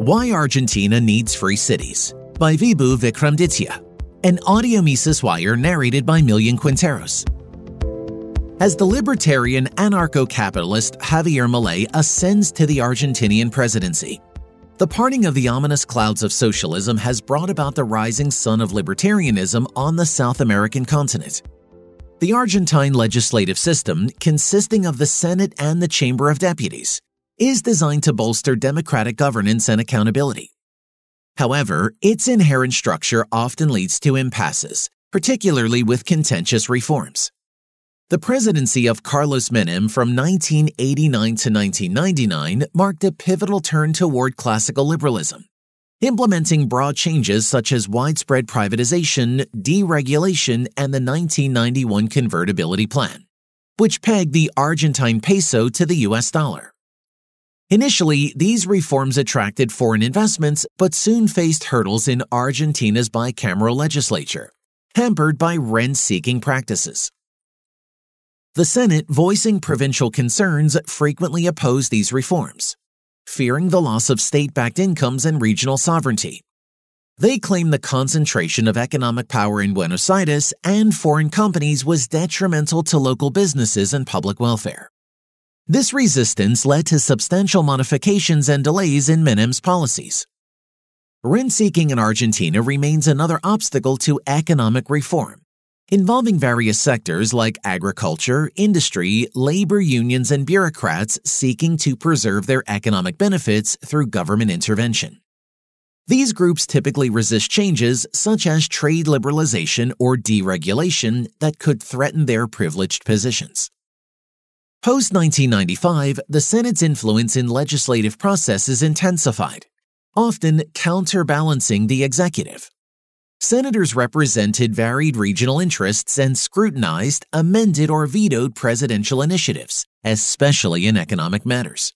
Why Argentina Needs Free Cities by Vibhu Vikramaditya. An audio Mises Wire narrated by Millian Quinteros. As the libertarian anarcho capitalist Javier Milei ascends to the Argentinian presidency, the parting of the ominous clouds of socialism has brought about the rising sun of libertarianism on the South American continent. The Argentine legislative system, consisting of the Senate and the Chamber of Deputies, is designed to bolster democratic governance and accountability. However, its inherent structure often leads to impasses, particularly with contentious reforms. The presidency of Carlos Menem from 1989 to 1999 marked a pivotal turn toward classical liberalism, implementing broad changes such as widespread privatization, deregulation, and the 1991 convertibility plan, which pegged the Argentine peso to the US dollar. Initially, these reforms attracted foreign investments, but soon faced hurdles in Argentina's bicameral legislature, hampered by rent seeking practices. The Senate, voicing provincial concerns, frequently opposed these reforms, fearing the loss of state backed incomes and regional sovereignty. They claimed the concentration of economic power in Buenos Aires and foreign companies was detrimental to local businesses and public welfare. This resistance led to substantial modifications and delays in Menem's policies. Rent seeking in Argentina remains another obstacle to economic reform, involving various sectors like agriculture, industry, labor unions, and bureaucrats seeking to preserve their economic benefits through government intervention. These groups typically resist changes such as trade liberalization or deregulation that could threaten their privileged positions. Post 1995, the Senate's influence in legislative processes intensified, often counterbalancing the executive. Senators represented varied regional interests and scrutinized, amended, or vetoed presidential initiatives, especially in economic matters.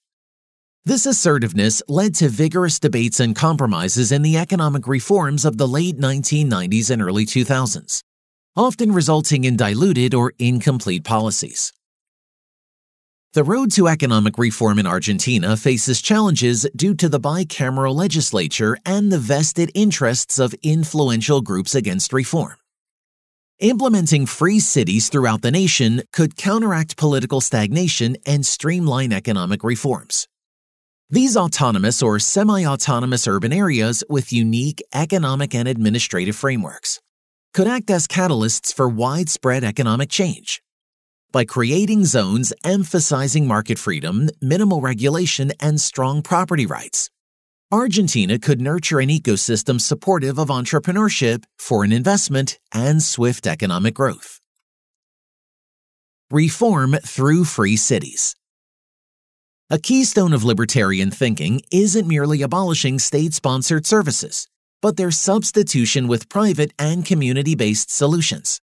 This assertiveness led to vigorous debates and compromises in the economic reforms of the late 1990s and early 2000s, often resulting in diluted or incomplete policies. The road to economic reform in Argentina faces challenges due to the bicameral legislature and the vested interests of influential groups against reform. Implementing free cities throughout the nation could counteract political stagnation and streamline economic reforms. These autonomous or semi autonomous urban areas with unique economic and administrative frameworks could act as catalysts for widespread economic change by creating zones emphasizing market freedom, minimal regulation, and strong property rights. Argentina could nurture an ecosystem supportive of entrepreneurship, foreign investment, and swift economic growth. Reform through free cities. A keystone of libertarian thinking isn't merely abolishing state sponsored services, but their substitution with private and community based solutions.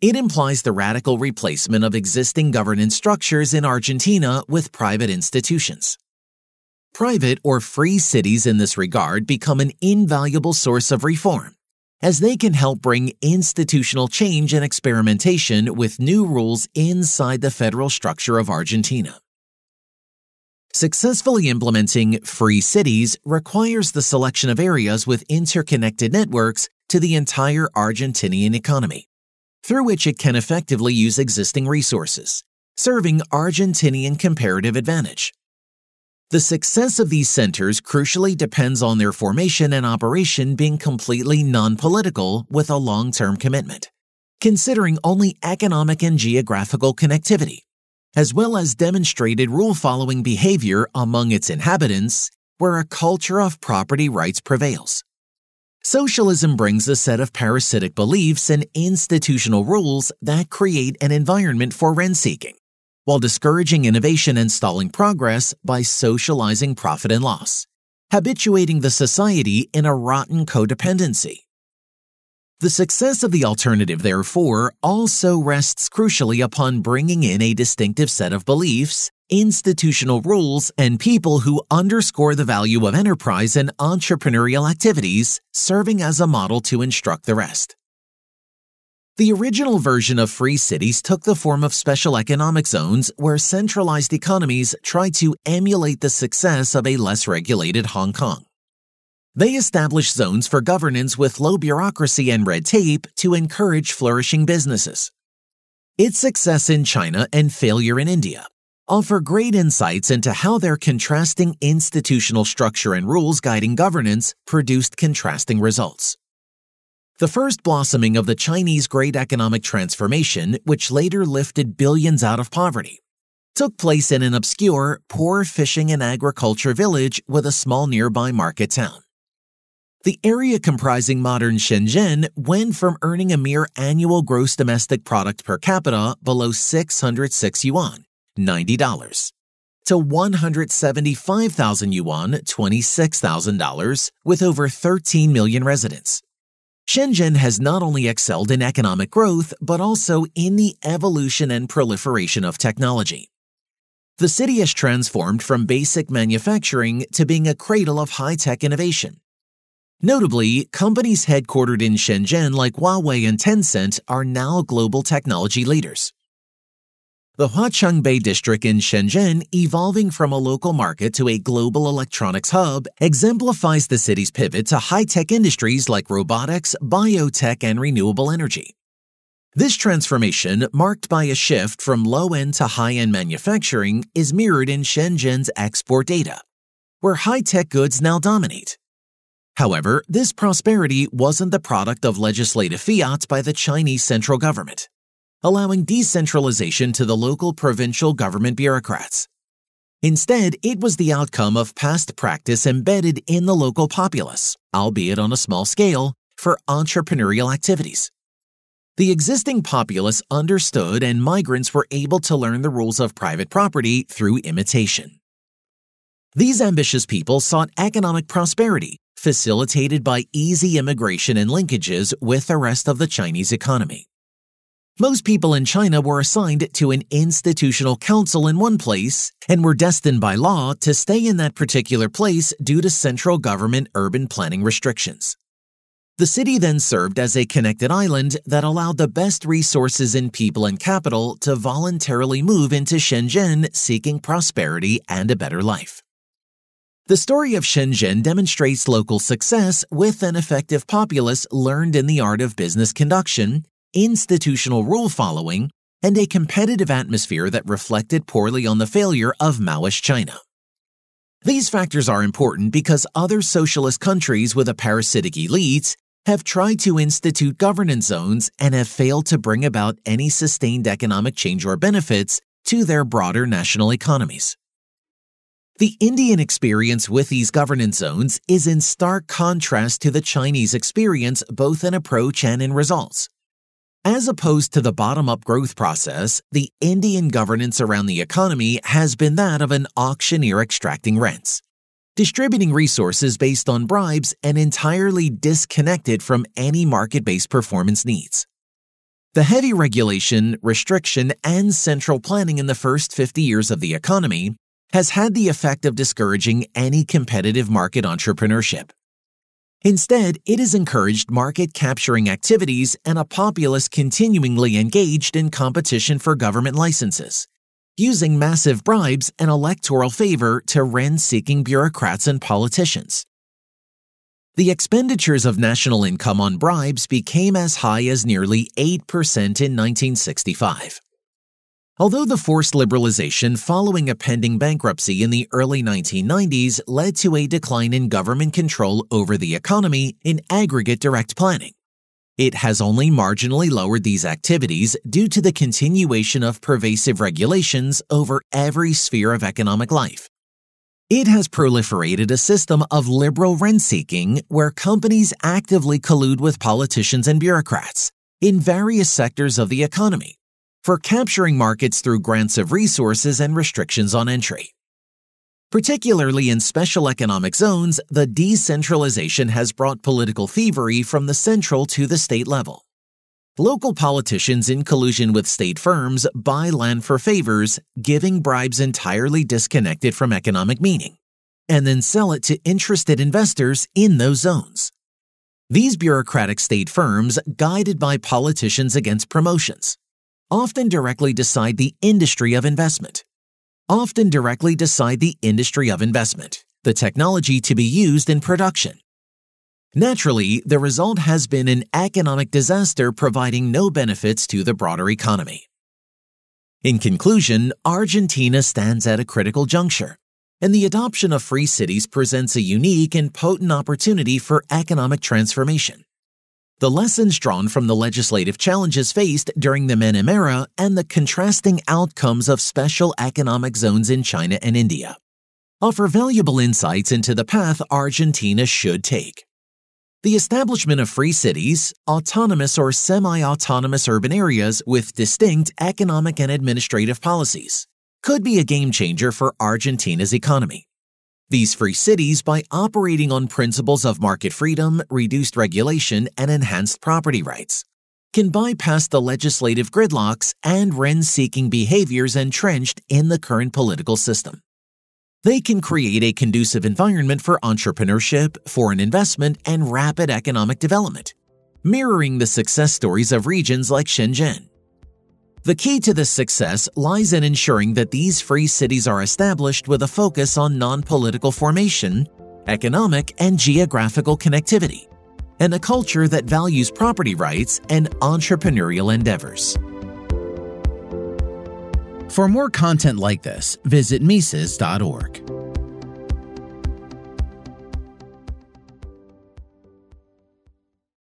It implies the radical replacement of existing governance structures in Argentina with private institutions. Private or free cities in this regard become an invaluable source of reform, as they can help bring institutional change and experimentation with new rules inside the federal structure of Argentina. Successfully implementing free cities requires the selection of areas with interconnected networks to the entire Argentinian economy through which it can effectively use existing resources, serving Argentinian comparative advantage. The success of these centers crucially depends on their formation and operation being completely non political with a long term commitment, considering only economic and geographical connectivity, as well as demonstrated rule following behavior among its inhabitants, where a culture of property rights prevails. Socialism brings a set of parasitic beliefs and institutional rules that create an environment for rent seeking, while discouraging innovation and stalling progress by socializing profit and loss, habituating the society in a rotten codependency. The success of the alternative, therefore, also rests crucially upon bringing in a distinctive set of beliefs institutional rules, and people who underscore the value of enterprise and entrepreneurial activities, serving as a model to instruct the rest. The original version of free cities took the form of special economic zones where centralized economies tried to emulate the success of a less regulated Hong Kong. They establish zones for governance with low bureaucracy and red tape to encourage flourishing businesses. Its success in China and failure in India offer great insights into how their contrasting institutional structure and rules guiding governance produced contrasting results. The first blossoming of the Chinese Great Economic Transformation, which later lifted billions out of poverty, took place in an obscure, poor fishing and agriculture village with a small nearby market town. The area comprising modern Shenzhen went from earning a mere annual gross domestic product per capita below 606 yuan $90 to 175,000 yuan, $26,000, with over 13 million residents. Shenzhen has not only excelled in economic growth, but also in the evolution and proliferation of technology. The city has transformed from basic manufacturing to being a cradle of high tech innovation. Notably, companies headquartered in Shenzhen like Huawei and Tencent are now global technology leaders. The Huaqiangbei district in Shenzhen, evolving from a local market to a global electronics hub, exemplifies the city's pivot to high tech industries like robotics, biotech, and renewable energy. This transformation, marked by a shift from low end to high end manufacturing, is mirrored in Shenzhen's export data, where high tech goods now dominate. However, this prosperity wasn't the product of legislative fiat by the Chinese central government allowing decentralization to the local provincial government bureaucrats. Instead, it was the outcome of past practice embedded in the local populace, albeit on a small scale, for entrepreneurial activities. The existing populace understood and migrants were able to learn the rules of private property through imitation. These ambitious people sought economic prosperity, facilitated by easy immigration and linkages with the rest of the Chinese economy. Most people in China were assigned to an institutional council in one place and were destined by law to stay in that particular place due to central government urban planning restrictions. The city then served as a connected island that allowed the best resources in people and capital to voluntarily move into Shenzhen seeking prosperity and a better life. The story of Shenzhen demonstrates local success with an effective populace learned in the art of business conduction institutional rule following, and a competitive atmosphere that reflected poorly on the failure of Maoist China. These factors are important because other socialist countries with a parasitic elite have tried to institute governance zones and have failed to bring about any sustained economic change or benefits to their broader national economies. The Indian experience with these governance zones is in stark contrast to the Chinese experience both in approach and in results. As opposed to the bottom up growth process, the Indian governance around the economy has been that of an auctioneer extracting rents, distributing resources based on bribes and entirely disconnected from any market based performance needs. The heavy regulation, restriction, and central planning in the first 50 years of the economy has had the effect of discouraging any competitive market entrepreneurship. Instead, it has encouraged market capturing activities and a populace continually engaged in competition for government licenses, using massive bribes and electoral favor to rent seeking bureaucrats and politicians. The expenditures of national income on bribes became as high as nearly 8% in 1965. Although the forced liberalization following a pending bankruptcy in the early 1990s led to a decline in government control over the economy in aggregate direct planning, it has only marginally lowered these activities due to the continuation of pervasive regulations over every sphere of economic life. It has proliferated a system of liberal rent seeking where companies actively collude with politicians and bureaucrats in various sectors of the economy for capturing markets through grants of resources and restrictions on entry. Particularly in special economic zones, the decentralization has brought political thievery from the central to the state level. Local politicians, in collusion with state firms, buy land for favors, giving bribes entirely disconnected from economic meaning, and then sell it to interested investors in those zones. These bureaucratic state firms, guided by politicians against promotions, often directly decide the industry of investment. Often directly decide the industry of investment, the technology to be used in production, Naturally, the result has been an economic disaster providing no benefits to the broader economy. In conclusion, Argentina stands at a critical juncture, and the adoption of free cities presents a unique and potent opportunity for economic transformation. The lessons drawn from the legislative challenges faced during the Menem era and the contrasting outcomes of special economic zones in China and India offer valuable insights into the path Argentina should take. The establishment of free cities, autonomous or semi autonomous urban areas with distinct economic and administrative policies, could be a game changer for Argentina's economy. These free cities, by operating on principles of market freedom, reduced regulation, and enhanced property rights, can bypass the legislative gridlocks and rent seeking behaviors entrenched in the current political system. They can create a conducive environment for entrepreneurship, foreign investment, and rapid economic development, mirroring the success stories of regions like Shenzhen. The key to this success lies in ensuring that these free cities are established with a focus on non political formation, economic and geographical connectivity, and a culture that values property rights and entrepreneurial endeavors. For more content like this, visit Mises.org.